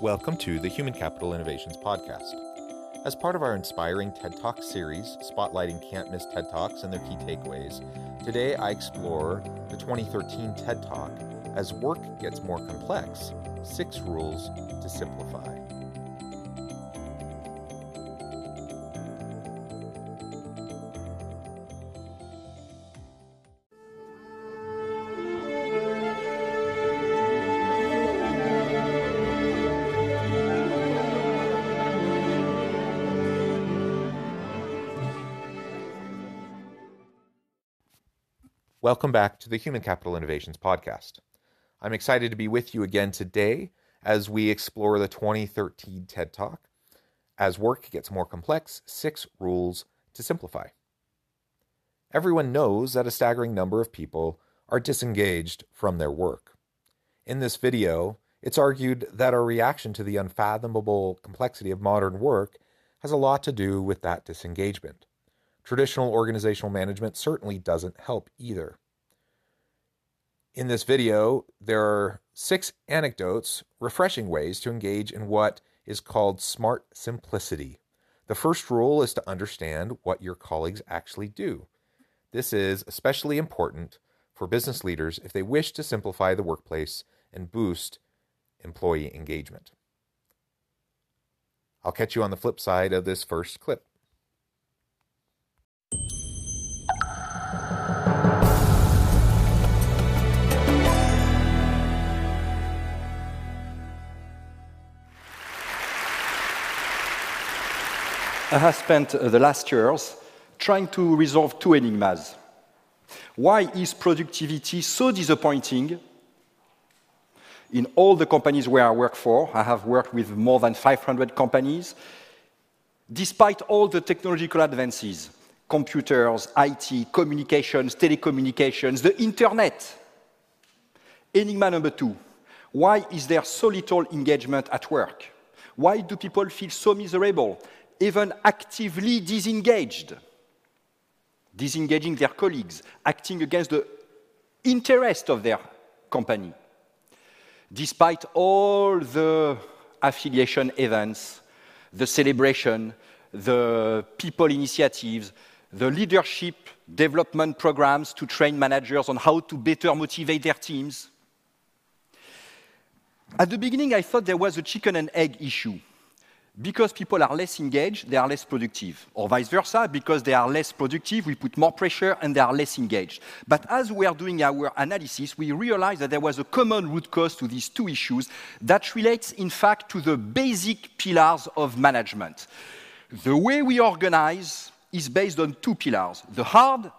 Welcome to the Human Capital Innovations Podcast. As part of our inspiring TED Talk series, spotlighting can't miss TED Talks and their key takeaways, today I explore the 2013 TED Talk As Work Gets More Complex Six Rules to Simplify. Welcome back to the Human Capital Innovations Podcast. I'm excited to be with you again today as we explore the 2013 TED Talk As Work Gets More Complex Six Rules to Simplify. Everyone knows that a staggering number of people are disengaged from their work. In this video, it's argued that our reaction to the unfathomable complexity of modern work has a lot to do with that disengagement. Traditional organizational management certainly doesn't help either. In this video, there are six anecdotes, refreshing ways to engage in what is called smart simplicity. The first rule is to understand what your colleagues actually do. This is especially important for business leaders if they wish to simplify the workplace and boost employee engagement. I'll catch you on the flip side of this first clip. I have spent uh, the last years trying to resolve two enigmas. Why is productivity so disappointing in all the companies where I work for? I have worked with more than 500 companies. Despite all the technological advances, computers, IT, communications, telecommunications, the internet. Enigma number two why is there so little engagement at work? Why do people feel so miserable? Even actively disengaged, disengaging their colleagues, acting against the interest of their company. Despite all the affiliation events, the celebration, the people initiatives, the leadership development programs to train managers on how to better motivate their teams. At the beginning, I thought there was a chicken and egg issue because people are less engaged, they are less productive. Or vice versa, because they are less productive, we put more pressure and they are less engaged. But as we are doing our analysis, we realized that there was a common root cause to these two issues that relates, in fact, to the basic pillars of management. The way we organize is based on two pillars the hard,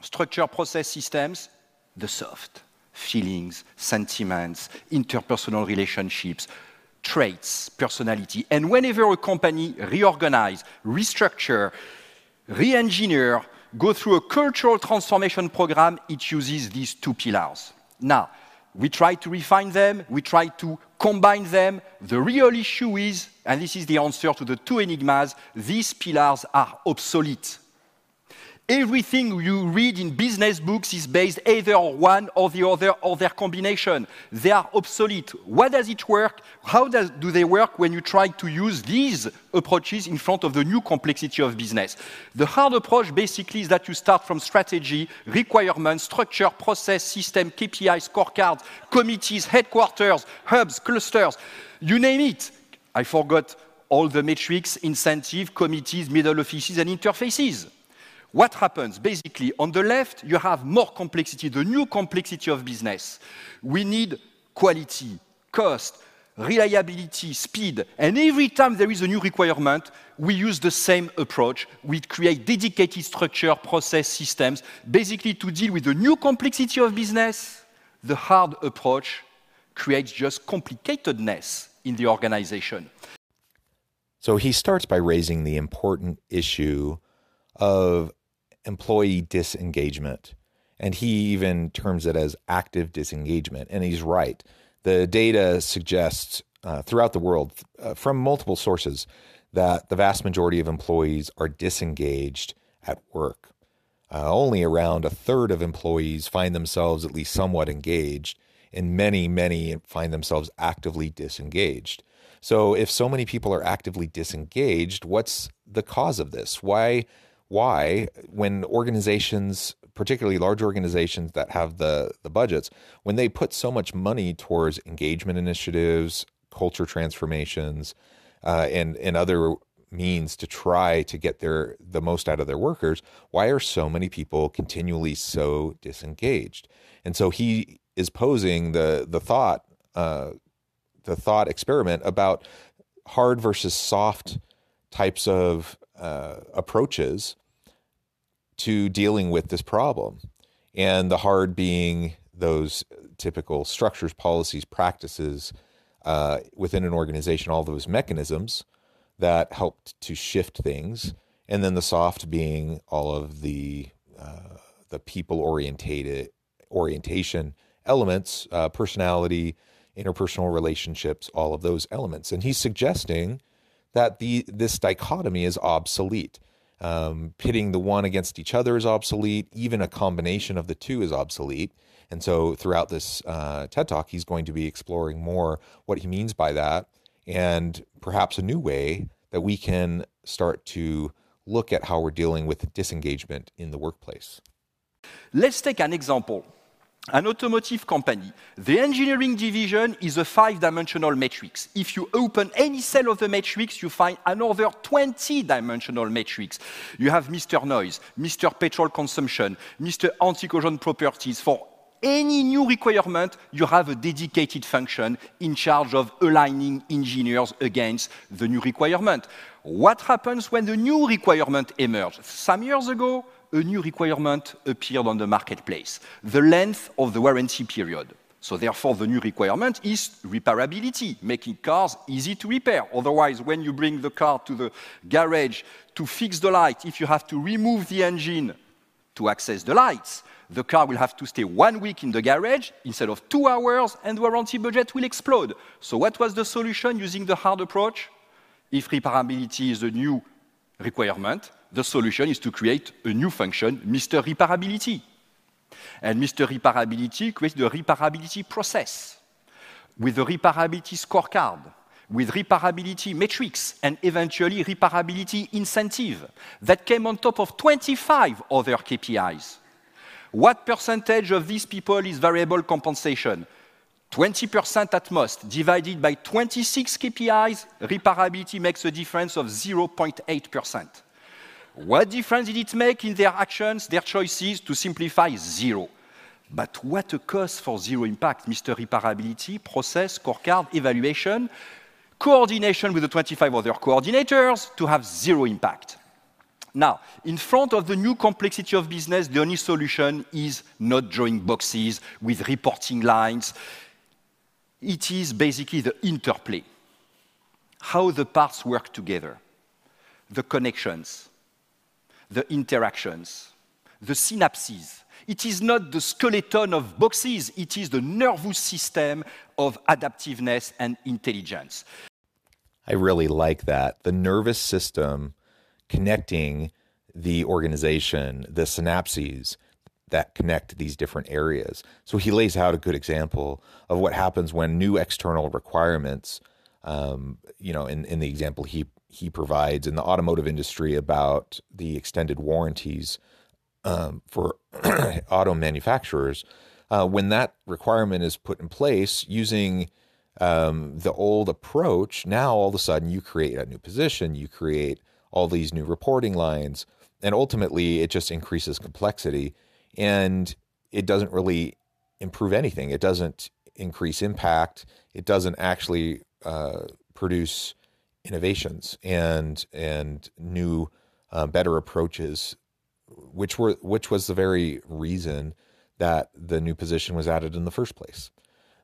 structure, process, systems, the soft, feelings, sentiments, interpersonal relationships traits, personality. And whenever a company reorganize, restructure, re-engineer, go through a cultural transformation program, it uses these two pillars. Now, we try to refine them, we try to combine them. The real issue is, and this is the answer to the two enigmas, these pillars are obsolete. Everything you read in business books is based either on one or the other or their combination. They are obsolete. What does it work? How does, do they work when you try to use these approaches in front of the new complexity of business? The hard approach basically is that you start from strategy, requirements, structure, process, system, KPI, scorecards, committees, headquarters, hubs, clusters, you name it. I forgot all the metrics, incentive, committees, middle offices, and interfaces. What happens? Basically, on the left, you have more complexity, the new complexity of business. We need quality, cost, reliability, speed. And every time there is a new requirement, we use the same approach. We create dedicated structure, process, systems, basically to deal with the new complexity of business. The hard approach creates just complicatedness in the organization. So he starts by raising the important issue of employee disengagement. And he even terms it as active disengagement. And he's right. The data suggests uh, throughout the world uh, from multiple sources that the vast majority of employees are disengaged at work. Uh, only around a third of employees find themselves at least somewhat engaged, and many, many find themselves actively disengaged. So, if so many people are actively disengaged, what's the cause of this? Why, why, when organizations, particularly large organizations that have the the budgets, when they put so much money towards engagement initiatives, culture transformations, uh, and and other means to try to get their the most out of their workers why are so many people continually so disengaged? And so he is posing the the thought uh, the thought experiment about hard versus soft types of uh, approaches to dealing with this problem and the hard being those typical structures policies practices uh, within an organization all those mechanisms that helped to shift things, and then the soft being all of the uh, the people orientated orientation elements, uh, personality, interpersonal relationships, all of those elements. And he's suggesting that the this dichotomy is obsolete. Um, pitting the one against each other is obsolete. Even a combination of the two is obsolete. And so, throughout this uh, TED Talk, he's going to be exploring more what he means by that and perhaps a new way that we can start to look at how we're dealing with disengagement in the workplace. Let's take an example. An automotive company, the engineering division is a five dimensional matrix. If you open any cell of the matrix, you find another 20 dimensional matrix. You have Mr. Noise, Mr. Petrol consumption, Mr. Anti-corrosion properties. For any new requirement, you have a dedicated function in charge of aligning engineers against the new requirement. What happens when the new requirement emerges? Some years ago, a new requirement appeared on the marketplace, the length of the warranty period. So therefore, the new requirement is repairability, making cars easy to repair. Otherwise, when you bring the car to the garage to fix the light, if you have to remove the engine to access the lights, the car will have to stay one week in the garage instead of two hours, and the warranty budget will explode. So, what was the solution using the hard approach? If repairability is a new requirement, the solution is to create a new function, Mr. Repairability. And Mr. Repairability creates the repairability process with the repairability scorecard, with repairability metrics, and eventually repairability incentive that came on top of 25 other KPIs. What percentage of these people is variable compensation? 20% at most, divided by 26 KPIs, repairability makes a difference of 0.8%. What difference did it make in their actions, their choices? To simplify, zero. But what a cost for zero impact, Mr. Repairability, process, scorecard, evaluation, coordination with the 25 other coordinators to have zero impact. Now, in front of the new complexity of business, the only solution is not drawing boxes with reporting lines. It is basically the interplay, how the parts work together, the connections, the interactions, the synapses. It is not the skeleton of boxes, it is the nervous system of adaptiveness and intelligence. I really like that. The nervous system connecting the organization, the synapses that connect these different areas. So he lays out a good example of what happens when new external requirements, um, you know, in, in the example he he provides in the automotive industry about the extended warranties um, for auto manufacturers. Uh, when that requirement is put in place using um, the old approach, now all of a sudden you create a new position, you create all these new reporting lines. And ultimately, it just increases complexity and it doesn't really improve anything. It doesn't increase impact. It doesn't actually uh, produce innovations and and new, uh, better approaches, which were which was the very reason that the new position was added in the first place.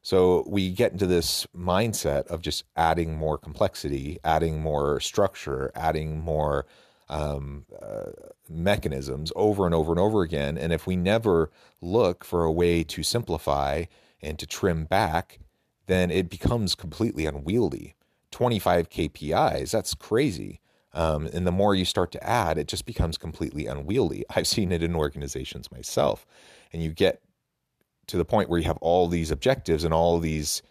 So we get into this mindset of just adding more complexity, adding more structure, adding more um, uh, mechanisms over and over and over again. And if we never look for a way to simplify and to trim back, then it becomes completely unwieldy. 25 KPIs, that's crazy. Um, and the more you start to add, it just becomes completely unwieldy. I've seen it in organizations myself. And you get to the point where you have all these objectives and all these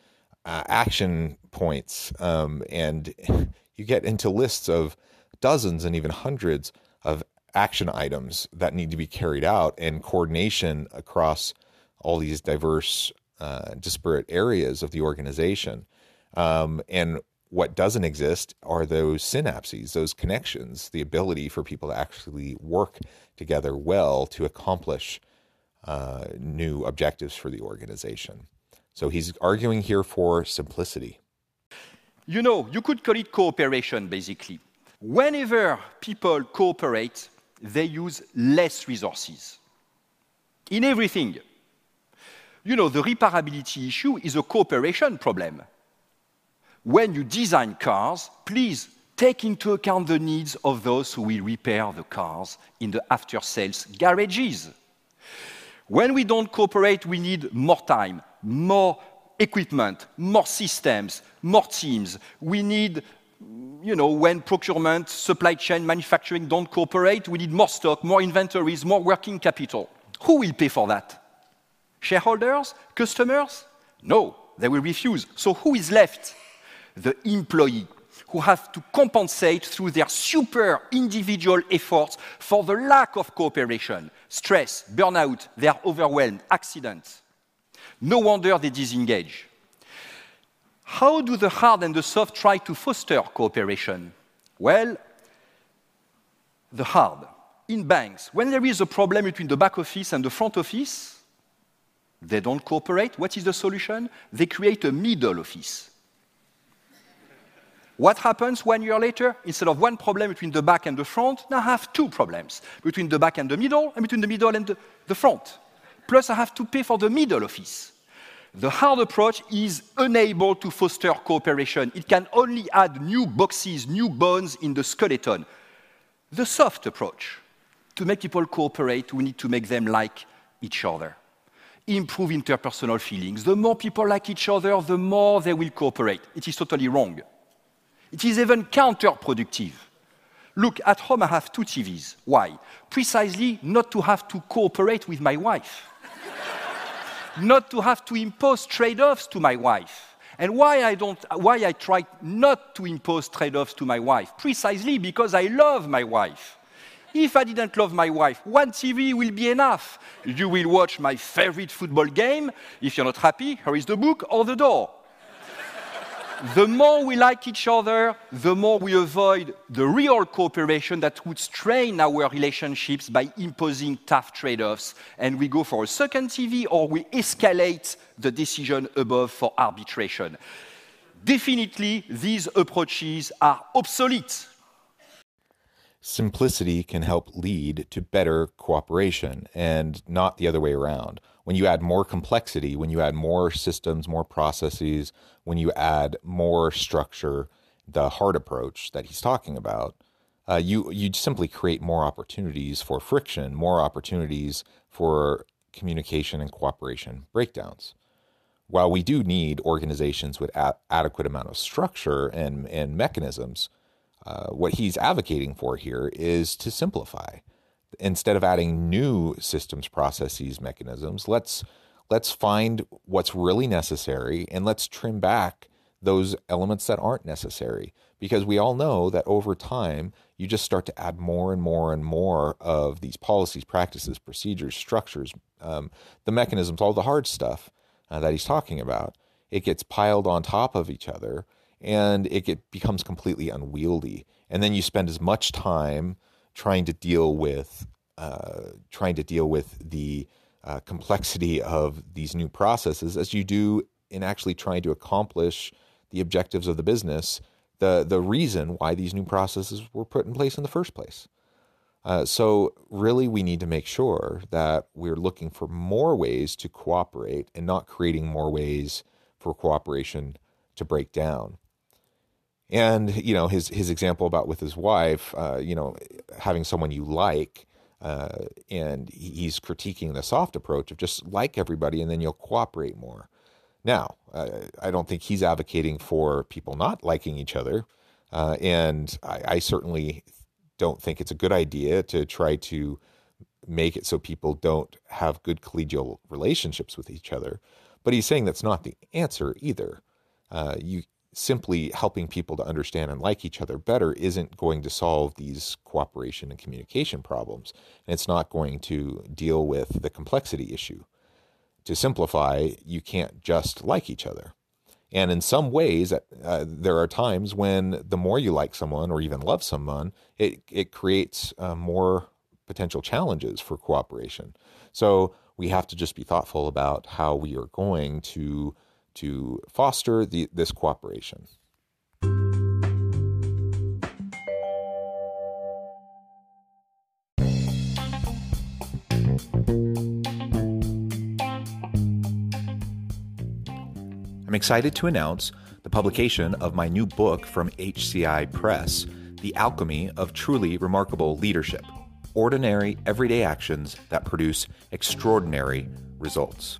uh, action points, um, and you get into lists of dozens and even hundreds of action items that need to be carried out, and coordination across all these diverse, uh, disparate areas of the organization. Um, and what doesn't exist are those synapses, those connections, the ability for people to actually work together well to accomplish uh, new objectives for the organization. So he's arguing here for simplicity. You know, you could call it cooperation basically. Whenever people cooperate, they use less resources in everything. You know, the repairability issue is a cooperation problem. When you design cars, please take into account the needs of those who will repair the cars in the after sales garages. When we don't cooperate, we need more time, more equipment, more systems, more teams. We need, you know, when procurement, supply chain, manufacturing don't cooperate, we need more stock, more inventories, more working capital. Who will pay for that? Shareholders? Customers? No, they will refuse. So who is left? The employee who have to compensate through their super individual efforts for the lack of cooperation, stress, burnout, they are overwhelmed, accidents. No wonder they disengage. How do the hard and the soft try to foster cooperation? Well, the hard. In banks, when there is a problem between the back office and the front office, they don't cooperate. What is the solution? They create a middle office. What happens one year later? Instead of one problem between the back and the front, now I have two problems between the back and the middle, and between the middle and the, the front. Plus, I have to pay for the middle office. The hard approach is unable to foster cooperation. It can only add new boxes, new bones in the skeleton. The soft approach, to make people cooperate, we need to make them like each other. Improve interpersonal feelings. The more people like each other, the more they will cooperate. It is totally wrong. It is even counterproductive. Look, at home I have two TVs. Why? Precisely not to have to cooperate with my wife. Not to have to impose trade-offs to my wife. And why I, don't, why I try not to impose trade-offs to my wife? Precisely because I love my wife. If I didn't love my wife, one TV will be enough. You will watch my favorite football game. If you're not happy, here is the book or the door the more we like each other, the more we avoid the real cooperation that would strain our relationships by imposing tough trade offs. And we go for a second TV or we escalate the decision above for arbitration. Definitely, these approaches are obsolete. Simplicity can help lead to better cooperation and not the other way around when you add more complexity, when you add more systems, more processes, when you add more structure, the hard approach that he's talking about, uh, you you simply create more opportunities for friction, more opportunities for communication and cooperation breakdowns. While we do need organizations with a- adequate amount of structure and and mechanisms, uh, what he's advocating for here is to simplify. Instead of adding new systems, processes, mechanisms, let's let's find what's really necessary and let's trim back those elements that aren't necessary. Because we all know that over time you just start to add more and more and more of these policies practices procedures structures um, the mechanisms all the hard stuff uh, that he's talking about. It gets piled on top of each other and it get, becomes completely unwieldy and then you spend as much time trying to deal with uh, trying to deal with the uh, complexity of these new processes as you do in actually trying to accomplish the objectives of the business, the the reason why these new processes were put in place in the first place. Uh, so really, we need to make sure that we're looking for more ways to cooperate and not creating more ways for cooperation to break down. And you know his his example about with his wife, uh, you know, having someone you like, uh, and he's critiquing the soft approach of just like everybody, and then you'll cooperate more. Now, uh, I don't think he's advocating for people not liking each other, uh, and I, I certainly don't think it's a good idea to try to make it so people don't have good collegial relationships with each other. But he's saying that's not the answer either. Uh, you simply helping people to understand and like each other better isn't going to solve these cooperation and communication problems. And it's not going to deal with the complexity issue. To simplify, you can't just like each other. And in some ways, uh, there are times when the more you like someone or even love someone, it, it creates uh, more potential challenges for cooperation. So we have to just be thoughtful about how we are going to to foster the, this cooperation. I'm excited to announce the publication of my new book from HCI Press, The Alchemy of Truly Remarkable Leadership Ordinary, Everyday Actions That Produce Extraordinary Results.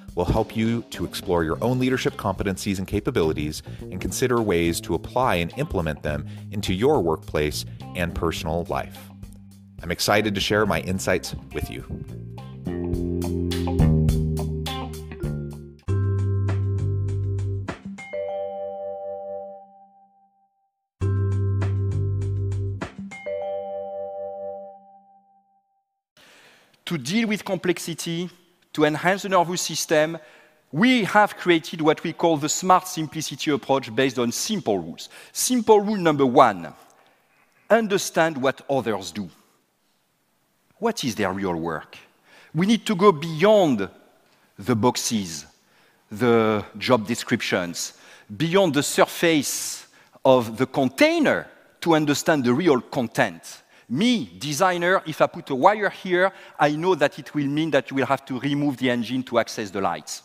will help you to explore your own leadership competencies and capabilities and consider ways to apply and implement them into your workplace and personal life. I'm excited to share my insights with you. To deal with complexity, to enhance the nervous system, we have created what we call the smart simplicity approach based on simple rules. Simple rule number one understand what others do. What is their real work? We need to go beyond the boxes, the job descriptions, beyond the surface of the container to understand the real content me, designer, if I put a wire here, I know that it will mean that you will have to remove the engine to access the lights.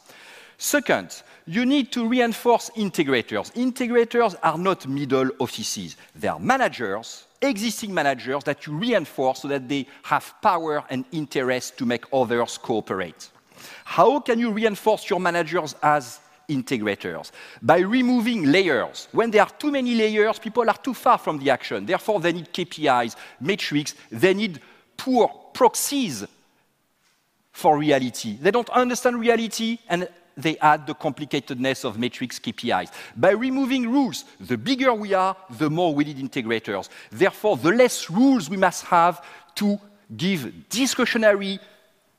Second, you need to reinforce integrators. Integrators are not middle offices. They are managers, existing managers that you reinforce so that they have power and interest to make others cooperate. How can you reinforce your managers as integrators by removing layers. When there are too many layers, people are too far from the action. Therefore, they need KPIs, metrics, they need poor proxies for reality. They don't understand reality and they add the complicatedness of metrics KPIs. By removing rules, the bigger we are, the more we need integrators. Therefore, the less rules we must have to give discretionary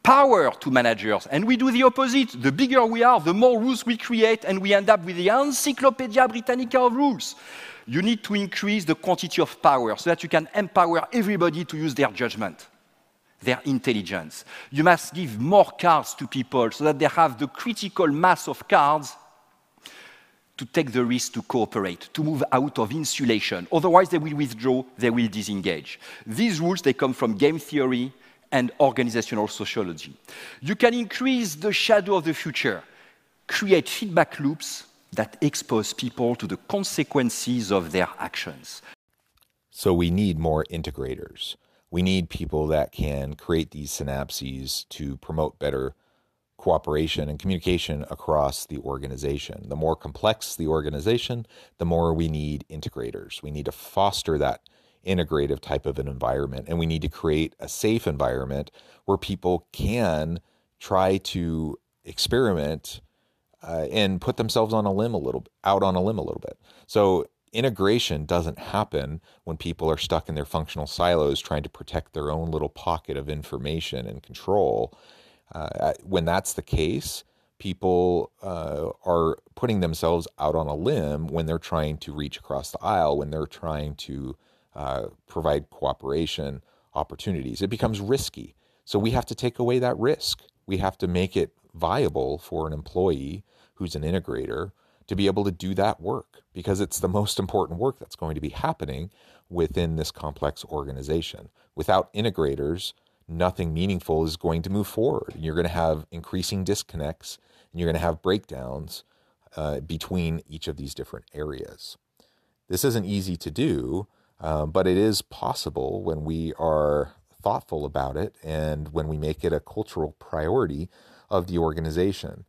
power to managers. And we do the opposite. The bigger we are, the more rules we create, and we end up with the Encyclopedia Britannica of rules. You need to increase the quantity of power so that you can empower everybody to use their judgment, their intelligence. You must give more cards to people so that they have the critical mass of cards to take the risk to cooperate, to move out of insulation. Otherwise, they will withdraw, they will disengage. These rules, they come from game theory, and organizational sociology. You can increase the shadow of the future, create feedback loops that expose people to the consequences of their actions. So we need more integrators. We need people that can create these synapses to promote better cooperation and communication across the organization. The more complex the organization, the more we need integrators. We need to foster that integrative type of an environment. And we need to create a safe environment where people can try to experiment uh, and put themselves on a limb a little out on a limb a little bit. So integration doesn't happen when people are stuck in their functional silos trying to protect their own little pocket of information and control. Uh, when that's the case, people uh, are putting themselves out on a limb when they're trying to reach across the aisle, when they're trying to uh, provide cooperation opportunities. It becomes risky. So we have to take away that risk. We have to make it viable for an employee who's an integrator to be able to do that work because it's the most important work that's going to be happening within this complex organization. Without integrators, nothing meaningful is going to move forward. You're going to have increasing disconnects and you're going to have breakdowns uh, between each of these different areas. This isn't easy to do, uh, but it is possible when we are thoughtful about it and when we make it a cultural priority of the organization.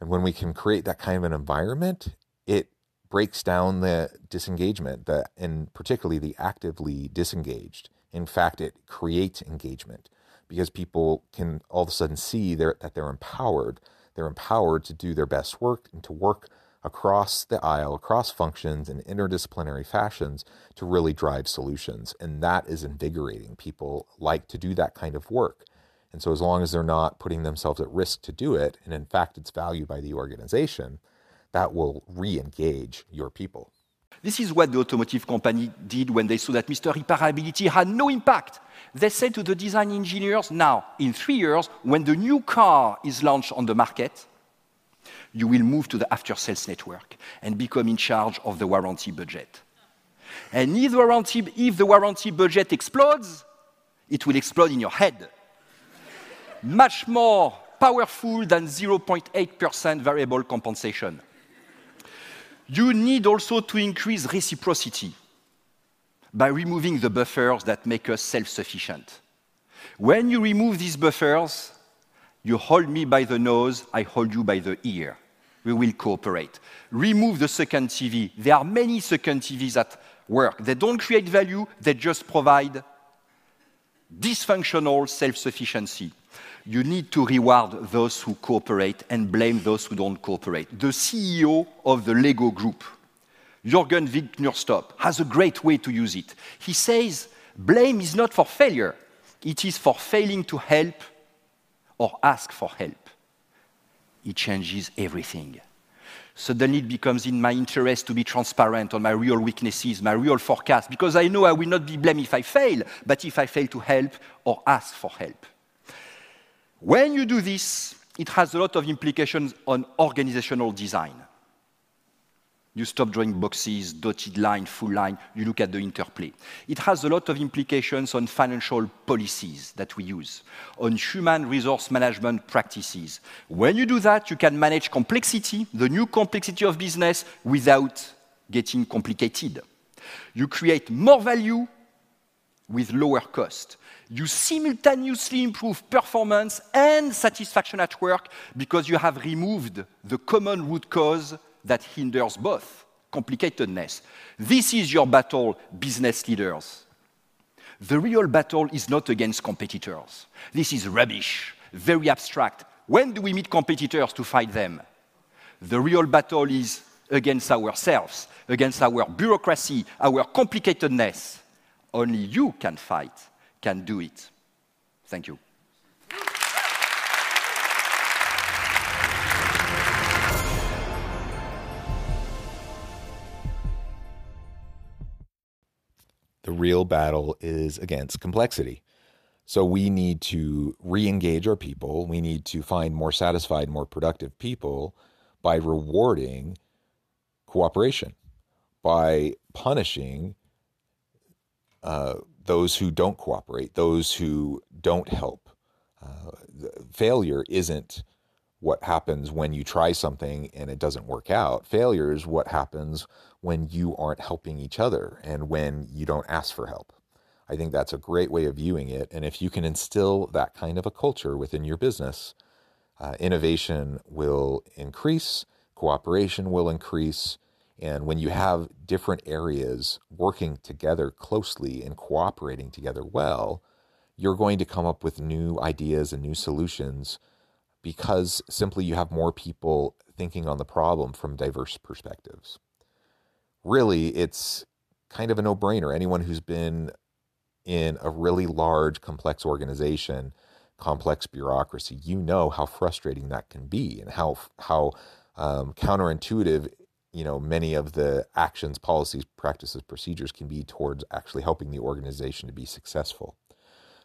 And when we can create that kind of an environment, it breaks down the disengagement, the, and particularly the actively disengaged. In fact, it creates engagement because people can all of a sudden see that they're empowered. They're empowered to do their best work and to work across the aisle, across functions in interdisciplinary fashions to really drive solutions. And that is invigorating. People like to do that kind of work. And so, as long as they're not putting themselves at risk to do it, and in fact it's valued by the organization, that will re engage your people. This is what the automotive company did when they saw that Mr. Repairability had no impact. They said to the design engineers, now, in three years, when the new car is launched on the market, you will move to the after sales network and become in charge of the warranty budget. And if the warranty, if the warranty budget explodes, it will explode in your head. Much more powerful than 0.8% variable compensation you need also to increase reciprocity by removing the buffers that make us self sufficient. When you remove these buffers, you hold me by the nose, I hold you by the ear. We will cooperate. Remove the second TV. There are many second TVs at work. They don't create value, they just provide dysfunctional self sufficiency you need to reward those who cooperate and blame those who don't cooperate. The CEO of the Lego Group, Jørgen Vig Knudstorp, has a great way to use it. He says, blame is not for failure, it is for failing to help or ask for help. It changes everything. Suddenly it becomes in my interest to be transparent on my real weaknesses, my real forecast, because I know I will not be blamed if I fail, but if I fail to help or ask for help. When you do this, it has a lot of implications on organizational design. You stop drawing boxes, dotted line, full line, you look at the interplay. It has a lot of implications on financial policies that we use, on human resource management practices. When you do that, you can manage complexity, the new complexity of business, without getting complicated. You create more value with lower cost you simultaneously improve performance and satisfaction at work because you have removed the common root cause that hinders both complicatedness. This is your battle, business leaders. The real battle is not against competitors. This is rubbish, very abstract. When do we meet competitors to fight them? The real battle is against ourselves, against our bureaucracy, our complicatedness. Only you can fight can do it. Thank you. The real battle is against complexity. So we need to re engage our people. We need to find more satisfied, more productive people by rewarding cooperation, by punishing uh, those who don't cooperate, those who don't help. Uh, failure isn't what happens when you try something and it doesn't work out. Failure is what happens when you aren't helping each other and when you don't ask for help. I think that's a great way of viewing it. And if you can instill that kind of a culture within your business, uh, innovation will increase, cooperation will increase, and when you have different areas working together closely and cooperating together well, you're going to come up with new ideas and new solutions because simply you have more people thinking on the problem from diverse perspectives. Really, it's kind of a no brainer. Anyone who's been in a really large, complex organization, complex bureaucracy, you know how frustrating that can be and how, how um, counterintuitive you know many of the actions policies practices procedures can be towards actually helping the organization to be successful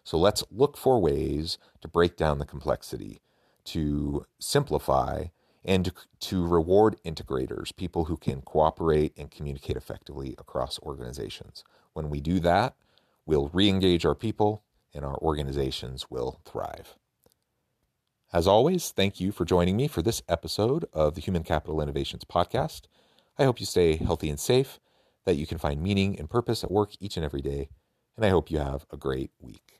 so let's look for ways to break down the complexity to simplify and to, to reward integrators people who can cooperate and communicate effectively across organizations when we do that we'll re-engage our people and our organizations will thrive as always, thank you for joining me for this episode of the Human Capital Innovations Podcast. I hope you stay healthy and safe, that you can find meaning and purpose at work each and every day, and I hope you have a great week.